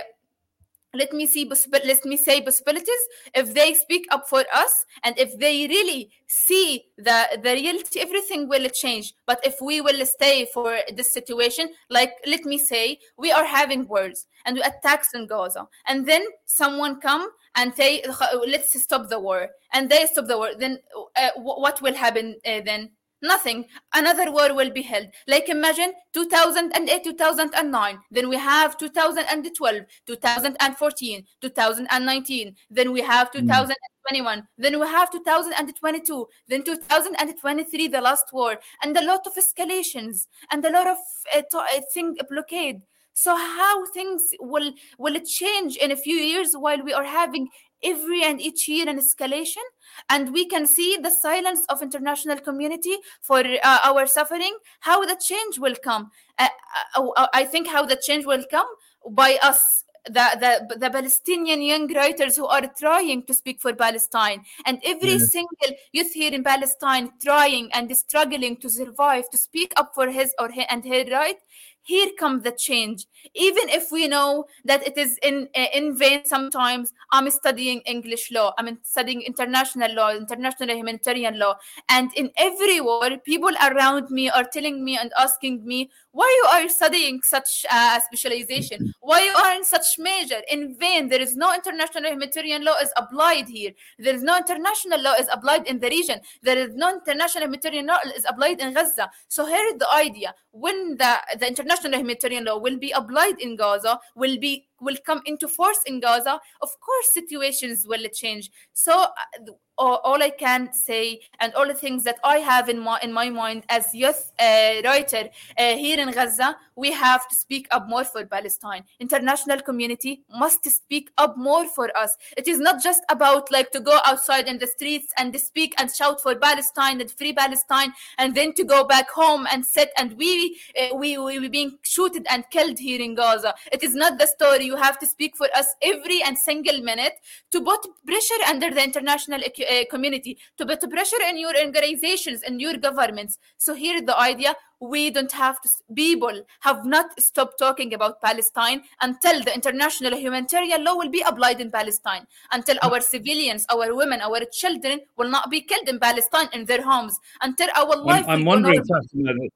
let me see let me say possibilities. If they speak up for us and if they really see the the reality everything will change. But if we will stay for this situation like let me say we are having wars and attacks in gaza. And then someone come and say let's stop the war. And they stop the war. Then uh, what will happen uh, then nothing. Another war will be held. Like imagine 2008 2009 then we have 2012 2014 2019 then we have hmm. 2021 mm. then we have 2022 then 2023 the last war. And a lot of escalations. And a lot of uh, uh, thing blockade. So how things will will change in a few years while we are having every and each year an escalation and we can see the silence of international community for uh, our suffering how the change will come uh, uh, i think how the change will come by us the, the, the Palestinian young writers who are trying to speak for Palestine, and every Yeah. single youth here in Palestine trying and struggling to survive, to speak up for his or her and her right. Here comes the change. Even if we know that it is in uh, in vain, sometimes I'm studying English law, I'm studying international law, international humanitarian law, and in every war, people around me are telling me and asking me why you are studying such uh, specialization? Why you are in such major? In vain. There is no international humanitarian law is applied here. There is no international law is applied in the region. There is no international humanitarian law is applied in gaza. So here is the idea. When the, the international humanitarian law will be applied in gaza will be will come into force in gaza of course situations will change. So uh, all, all I can say and all the things that I have in my in my mind as youth uh, writer uh, here in Gaza, we have to speak up more for Palestine. International community must speak up more for us. It is not just about like to go outside in the streets and speak and shout for Palestine and free Palestine, and then to go back home and sit and we uh, we we we being shooted and killed here in Gaza. It is not the story. You have to speak for us every and single minute to put pressure under the international uh, community, to put pressure in your organizations and your governments. So here the idea we don't have to people have not stopped talking about palestine until the international humanitarian law will be applied in palestine until our civilians our women our children will not be killed in palestine in their homes until our life I'm, I'm wondering, that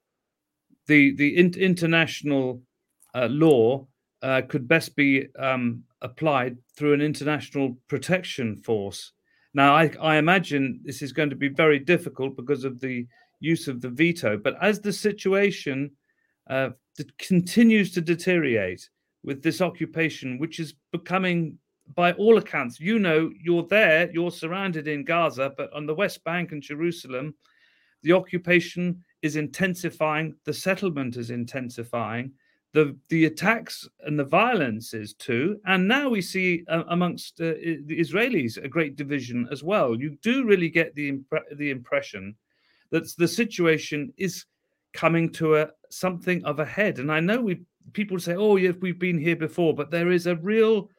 the the in, international uh, law uh, could best be um, applied through an international protection force. Now, I, I imagine this is going to be very difficult because of the use of the veto. But as the situation uh, continues to deteriorate with this occupation, which is becoming, by all accounts, you know, you're there, you're surrounded in Gaza, but on the West Bank and Jerusalem, the occupation is intensifying, the settlement is intensifying, the the attacks and the violence is too, and now we see uh, amongst uh, the Israelis a great division as well. You do really get the impre- the impression that the situation is coming to a something of a head, and I know we people say, "Oh, yeah, we've been here before," but there is a real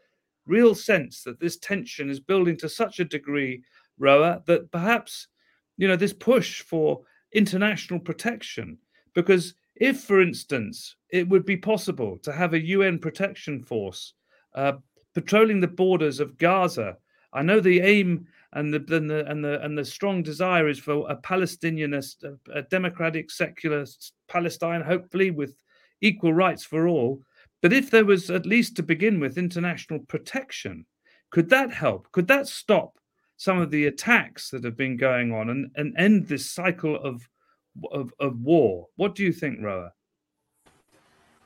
real sense that this tension is building to such a degree, Roa, that perhaps you know this push for international protection because if for instance it would be possible to have a un protection force uh, patrolling the borders of gaza i know the aim and the and the and the, and the strong desire is for a palestinian a, a democratic secular palestine hopefully with equal rights for all but if there was at least to begin with international protection could that help could that stop some of the attacks that have been going on and, and end this cycle of, of of war. What do you think, Roa?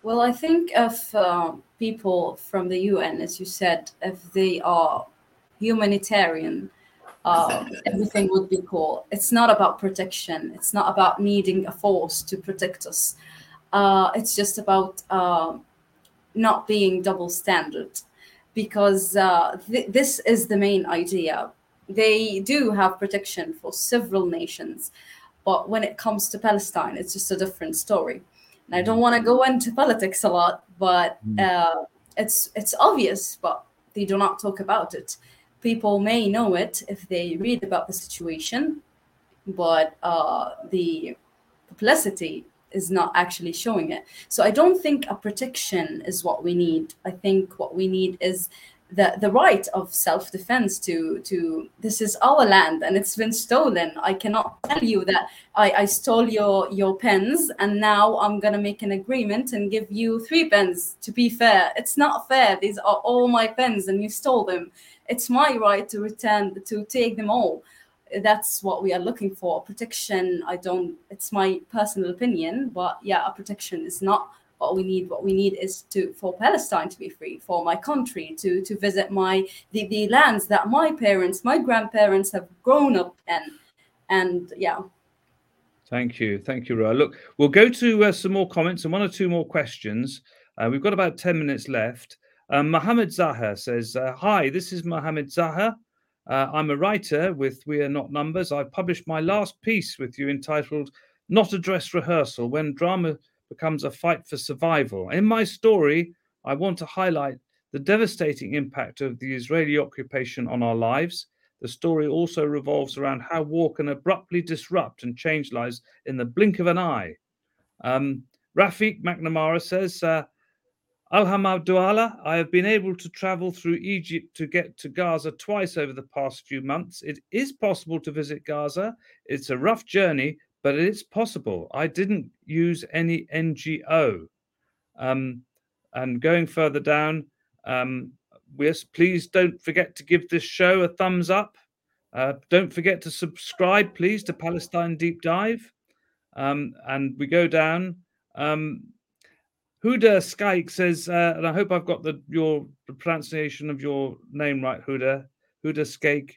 Well, I think if uh, people from the UN, as you said, if they are humanitarian, uh, everything would be cool. It's not about protection. It's not about needing a force to protect us. Uh, it's just about uh, not being double standard, because uh, th- this is the main idea. They do have protection for several nations, but when it comes to Palestine, it's just a different story. And I don't want to go into politics a lot, but uh, it's it's obvious, but they do not talk about it. People may know it if they read about the situation, but uh, the publicity is not actually showing it. So I don't think a protection is what we need. I think what we need is the the right of self defense to to this is our land and it's been stolen. I cannot tell you that I, I stole your your pens and now I'm gonna make an agreement and give you three pens to be fair. It's not fair. These are all my pens and you stole them. It's my right to return to take them all that's what we are looking for protection i don't it's my personal opinion but yeah a protection is not what we need what we need is to for palestine to be free for my country to to visit my the, the lands that my parents my grandparents have grown up in and yeah Thank you, thank you, Roa. Look, we'll go to uh, some more comments and one or two more questions. Uh, we've got about ten minutes left. Um, Mohammed Zahar says, uh, Hi, this is Mohammed Zaha. Uh, I'm a writer with We Are Not Numbers. I published my last piece with you entitled Not a Dress Rehearsal When Drama Becomes a Fight for Survival. In my story, I want to highlight the devastating impact of the Israeli occupation on our lives. The story also revolves around how war can abruptly disrupt and change lives in the blink of an eye. Um, Rafiq McNamara says, Alhamdulillah, I have been able to travel through Egypt to get to Gaza twice over the past few months. It is possible to visit Gaza. It's a rough journey, but it's possible. I didn't use any NGO. Um, and going further down, um, yes, please don't forget to give this show a thumbs up. Uh, don't forget to subscribe, please, to Palestine Deep Dive. Um, and we go down. Um, Huda Skaik says, uh, and I hope I've got the your the pronunciation of your name right, Huda. Huda Skaik.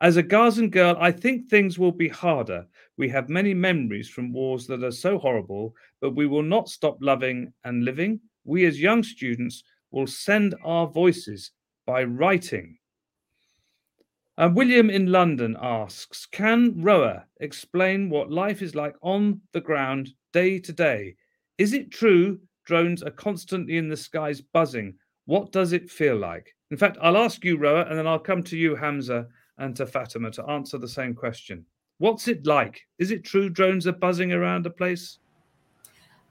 As a Gazan girl, I think things will be harder. We have many memories from wars that are so horrible, but we will not stop loving and living. We, as young students, will send our voices by writing. Uh, William in London asks Can Roa explain what life is like on the ground day to day? Is it true drones are constantly in the skies buzzing? What does it feel like? In fact, I'll ask you, Roa, and then I'll come to you, Hamza, and to Fatima to answer the same question. What's it like? Is it true drones are buzzing around the place?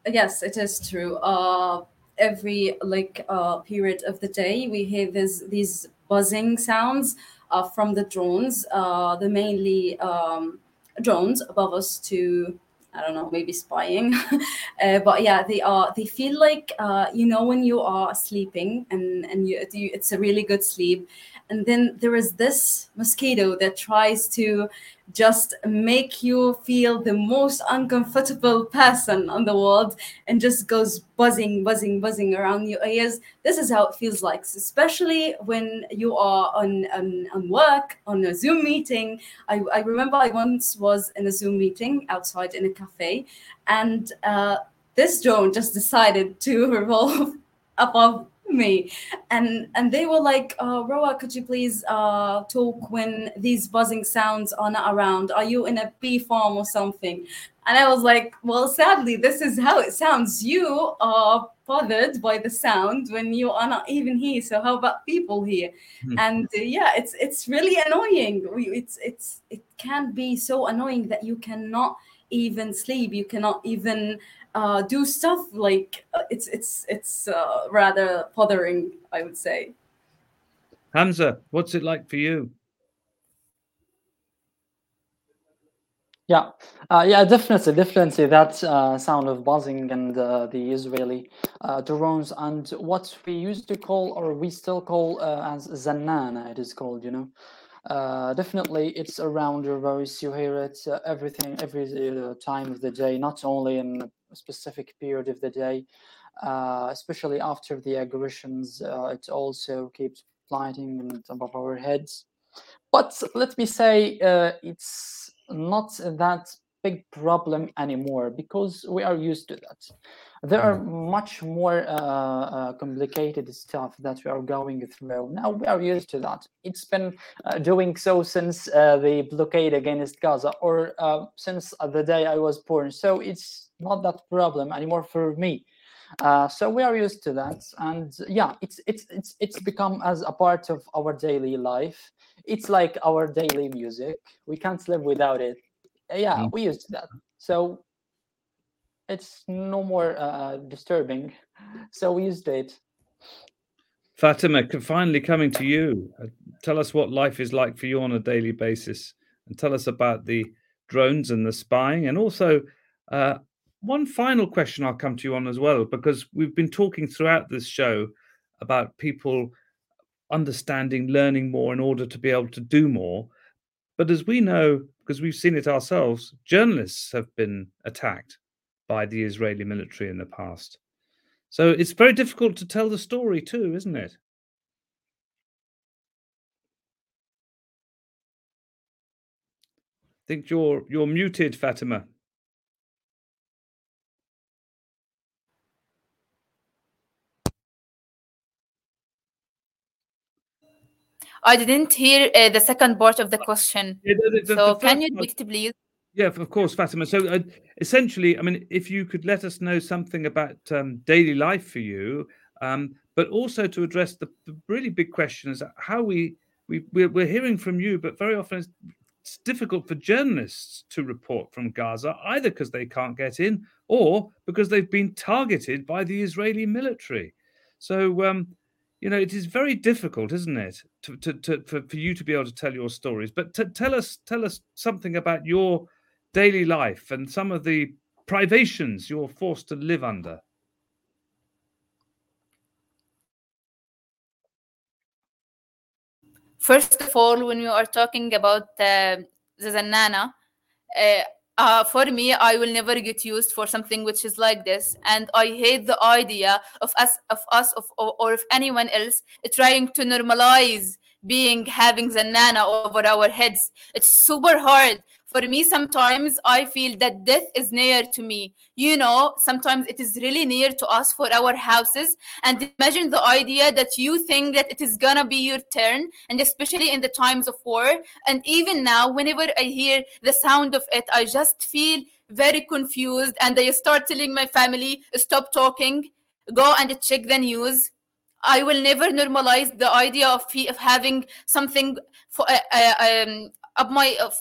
Yes, it is true. Uh, every like uh, period of the day, we hear this, these buzzing sounds uh, from the drones. Uh, the mainly um, drones above us to I don't know, maybe spying. uh, but yeah, they are. They feel like uh, you know when you are sleeping and and you, it's a really good sleep, and then there is this mosquito that tries to just make you feel the most uncomfortable person on the world and just goes buzzing buzzing buzzing around your ears. This is how it feels like especially when you are on on, work on a zoom meeting. I, I remember i once was in a zoom meeting outside in a cafe and uh, this drone just decided to revolve above me. And and they were like uh, roa could you please uh, talk when these buzzing sounds are not around? Are you in a bee farm or something? And i was like well sadly this is how it sounds. You are bothered by the sound when you are not even here. So how about people here? Mm-hmm. and uh, yeah it's it's really annoying. It's it's it can be so annoying that you cannot even sleep. You cannot even uh, do stuff like uh, it's it's it's uh, rather bothering, I would say. Hamza, what's it like for you? Yeah, uh, yeah, definitely, definitely. That uh, sound of buzzing and uh, the Israeli uh, drones and what we used to call, or we still call, uh, as Zanana, it is called, you know. Uh, definitely, it's around your voice. You hear it everything, every time of the day, not only in specific period of the day, uh, especially after the aggressions. Uh, it also keeps flying above our heads. But let me say, uh, it's not that big problem anymore because we are used to that. There are mm-hmm. much more uh, uh, complicated stuff that we are going through. Now we are used to that. It's been uh, doing so since uh, the blockade against Gaza or uh, since the day I was born. So it's not that problem anymore for me. Uh, so we are used to that, and yeah, it's it's it's it's become as a part of our daily life. It's like our daily music. We can't live without it yeah mm. we used to that so it's no more uh, disturbing so we used it fatima finally coming to you uh, tell us what life is like for you on a daily basis and tell us about the drones and the spying and also uh, one final question i'll come to you on as well because we've been talking throughout this show about people understanding learning more in order to be able to do more but as we know because we've seen it ourselves, journalists have been attacked by the Israeli military in the past. So it's very difficult to tell the story too, isn't it? I think you're you're muted, Fatima. I didn't hear uh, the second part of the question. Yeah, the- the- so the can you repeat, please? Yeah, of course, Fatima. So uh, essentially, I mean, if you could let us know something about um, daily life for you, um, but also to address the, really big question is how we, we we're, we're hearing from you, but very often it's, it's difficult for journalists to report from Gaza, either because they can't get in or because they've been targeted by the Israeli military. So, um, you know, it is very difficult, isn't it, to, to, to, for, for you to be able to tell your stories. But tell us, tell us something about your daily life and some of the privations you're forced to live under. First of all, when we are talking about uh, the Zanana, uh, uh, for me, I will never get used for something which is like this, and I hate the idea of us, of us, of or, or of anyone else trying to normalize being having the nana over our heads. It's super hard for me. Sometimes I feel that death is near to me. You know, sometimes it is really near to us for our houses. And imagine the idea that you think that it is gonna be your turn, and especially in the times of war. And even now, whenever I hear the sound of it, I just feel very confused. And I start telling my family, stop talking, go and check the news. I will never normalize the idea of, of having something for uh, uh, um, up my of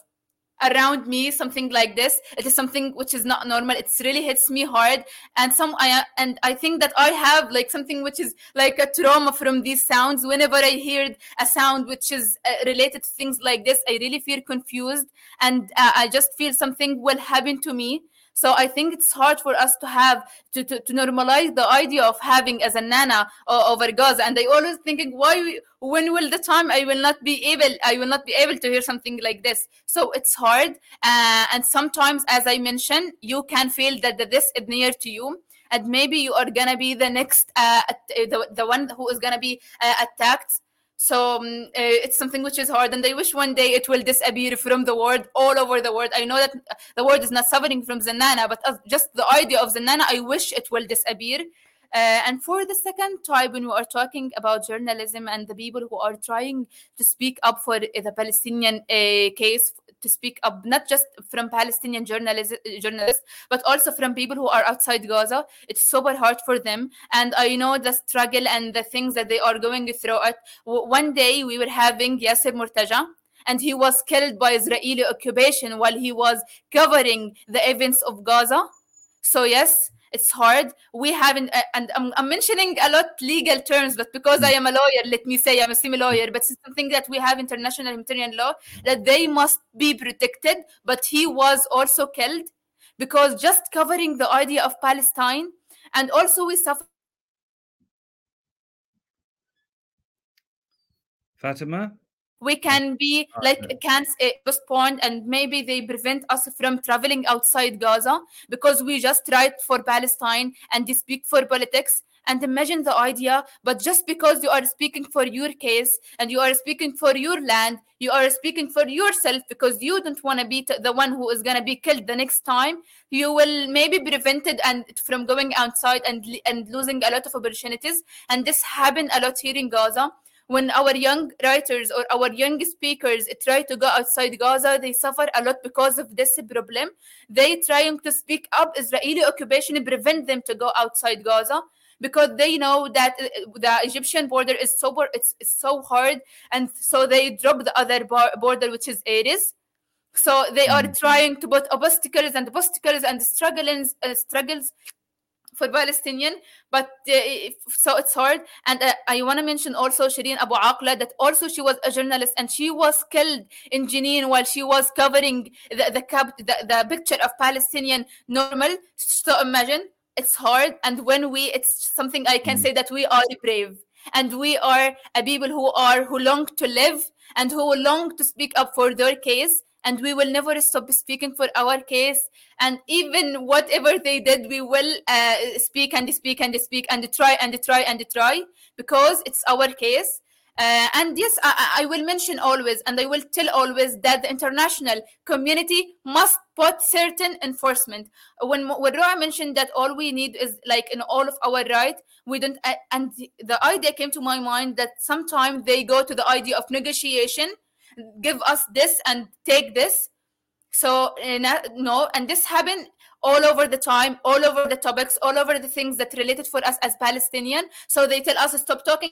around me something like this. It is something which is not normal. It's really hits me hard. And some i and i think that i have like something which is like a trauma from these sounds. Whenever i hear a sound which is uh, related to things like this i really feel confused. And uh, i just feel something will happen to me so I think it's hard for us to have to, to, to normalize the idea of having as a nana uh, over Gaza. And I always thinking, why? we- When will the time I will not be able? I will not be able to hear something like this. So it's hard. Uh, and sometimes, as I mentioned, you can feel that this is near to you. And maybe you are gonna be the next, uh, the, the one who is gonna be uh, attacked. So um, uh, it's something which is hard, and I wish one day it will disappear from the world, all over the world. I know that the world is not suffering from Zanana, but just the idea of Zanana, I wish it will disappear. Uh, and for the second time, when we are talking about journalism and the people who are trying to speak up for the Palestinian uh, case, to speak up not just from Palestinian journalists, journalists, but also from people who are outside Gaza, it's super hard for them. And I know the struggle and the things that they are going through. One day we were having Yasser Murtaja, and he was killed by Israeli occupation while he was covering the events of Gaza. So yes, it's hard. We haven't, uh, and I'm, I'm mentioning a lot legal terms, but because I am a lawyer, let me say I'm a semi lawyer. But it's something that we have international humanitarian law that they must be protected. But he was also killed because just covering the idea of Palestine, and also we suffer. Fatima? We can be like can uh, postponed and maybe they prevent us from traveling outside gaza because we just write for palestine and they speak for politics. And imagine the idea but just because you are speaking for your case and you are speaking for your land you are speaking for yourself because you don't want to be the one who is going to be killed the next time you will maybe be prevented and from going outside and and losing a lot of opportunities. And this happened a lot here in gaza when our young writers or our young speakers try to go outside Gaza, they suffer a lot because of this problem. They trying to speak up Israeli occupation prevent them to go outside Gaza because they know that uh, the Egyptian border is so it's, it's so hard, and so they drop the other bar- border, which is Erez. So they are trying to put obstacles and obstacles and struggles, uh, struggles for Palestinian, but uh, so it's hard. And uh, I want to mention also Shireen Abu Aqla that also she was a journalist and she was killed in Jenin while she was covering the the, cap- the, the picture of Palestinian normal. So imagine it's hard, and when we, it's something I can say that we are brave and we are a people who are who long to live and who long to speak up for their case and we will never stop speaking for our case and even whatever they did we will uh, speak and speak and speak and try and try and try because it's our case Uh, and yes, I, I, will mention always, and I will tell always that the international community must put certain enforcement. When when Roa mentioned that all we need is like in all of our right, we don't. Uh, and the idea came to my mind that sometimes they go to the idea of negotiation, give us this and take this. So no, and this happened all over the time, all over the topics, all over the things that related for us as Palestinian. So they tell us stop talking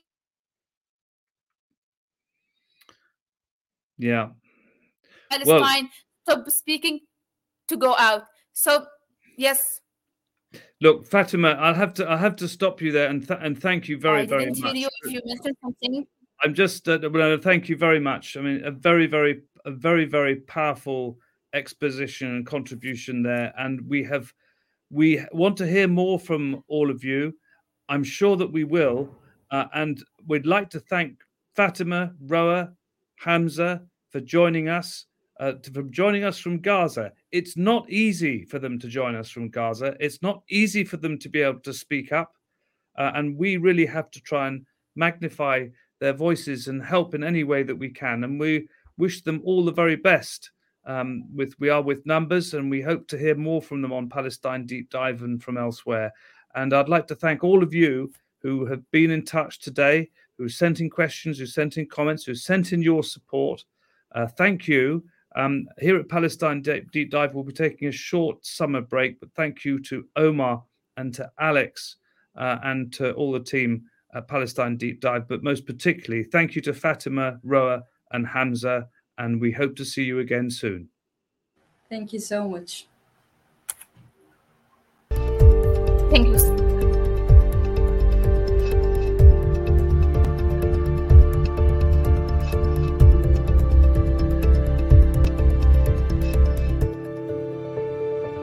Yeah. Palestine, well, stop speaking to go out. So yes. Look, Fatima, I'll have to I have to stop you there and th- and thank you very I very much. You if you mentioned something. I'm just uh, well, thank you very much. I mean, a very very a very very powerful exposition and contribution there, and we have we want to hear more from all of you. I'm sure that we will, uh, and we'd like to thank Fatima, Roa, Hamza, for joining us. Uh, to, from joining us from Gaza. It's not easy for them to join us from Gaza. It's not easy for them to be able to speak up. Uh, and we really have to try and magnify their voices and help in any way that we can. And we wish them all the very best. Um, with we are with numbers, and we hope to hear more from them on Palestine Deep Dive and from elsewhere. And I'd like to thank all of you who have been in touch today, who sent in questions, who sent in comments, who sent in your support. Uh, thank you. Um, here at Palestine Deep Dive, we'll be taking a short summer break, but thank you to Omar and to Alex uh, and to all the team at Palestine Deep Dive, but most particularly, thank you to Fatima, Roa, and Hamza, and we hope to see you again soon. Thank you so much.